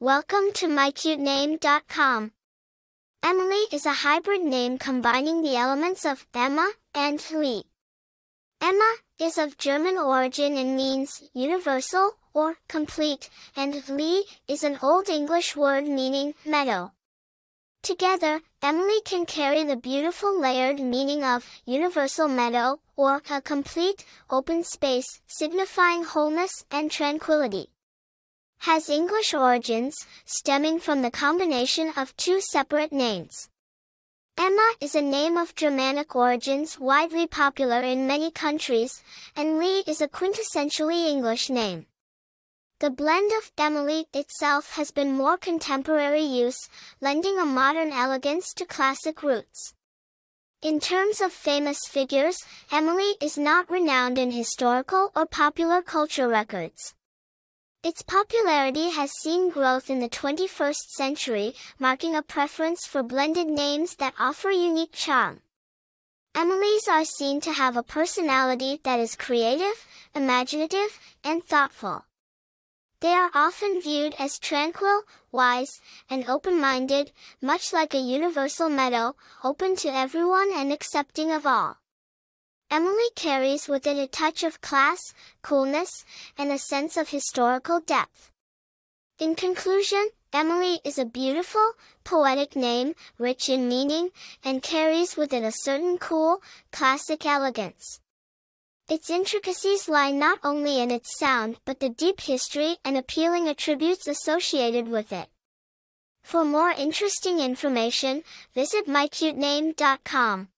Welcome to mycutename.com. Emmalee is a hybrid name combining the elements of Emma and Lee. Emma is of German origin and means universal or complete, and Lee is an Old English word meaning meadow. Together, Emmalee can carry the beautiful layered meaning of universal meadow or a complete, open space, signifying wholeness and tranquility. Has English origins, stemming from the combination of two separate names. Emma is a name of Germanic origins widely popular in many countries, and Lee is a quintessentially English name. The blend of Emmalee itself has been more contemporary use, lending a modern elegance to classic roots. In terms of famous figures, Emmalee is not renowned in historical or popular culture records. Its popularity has seen growth in the 21st century, marking a preference for blended names that offer unique charm. Emmalee's are seen to have a personality that is creative, imaginative, and thoughtful. They are often viewed as tranquil, wise, and open-minded, much like a universal meadow, open to everyone and accepting of all. Emmalee carries with it a touch of class, coolness, and a sense of historical depth. In conclusion, Emmalee is a beautiful, poetic name, rich in meaning, and carries with it a certain cool, classic elegance. Its intricacies lie not only in its sound but the deep history and appealing attributes associated with it. For more interesting information, visit mycutename.com.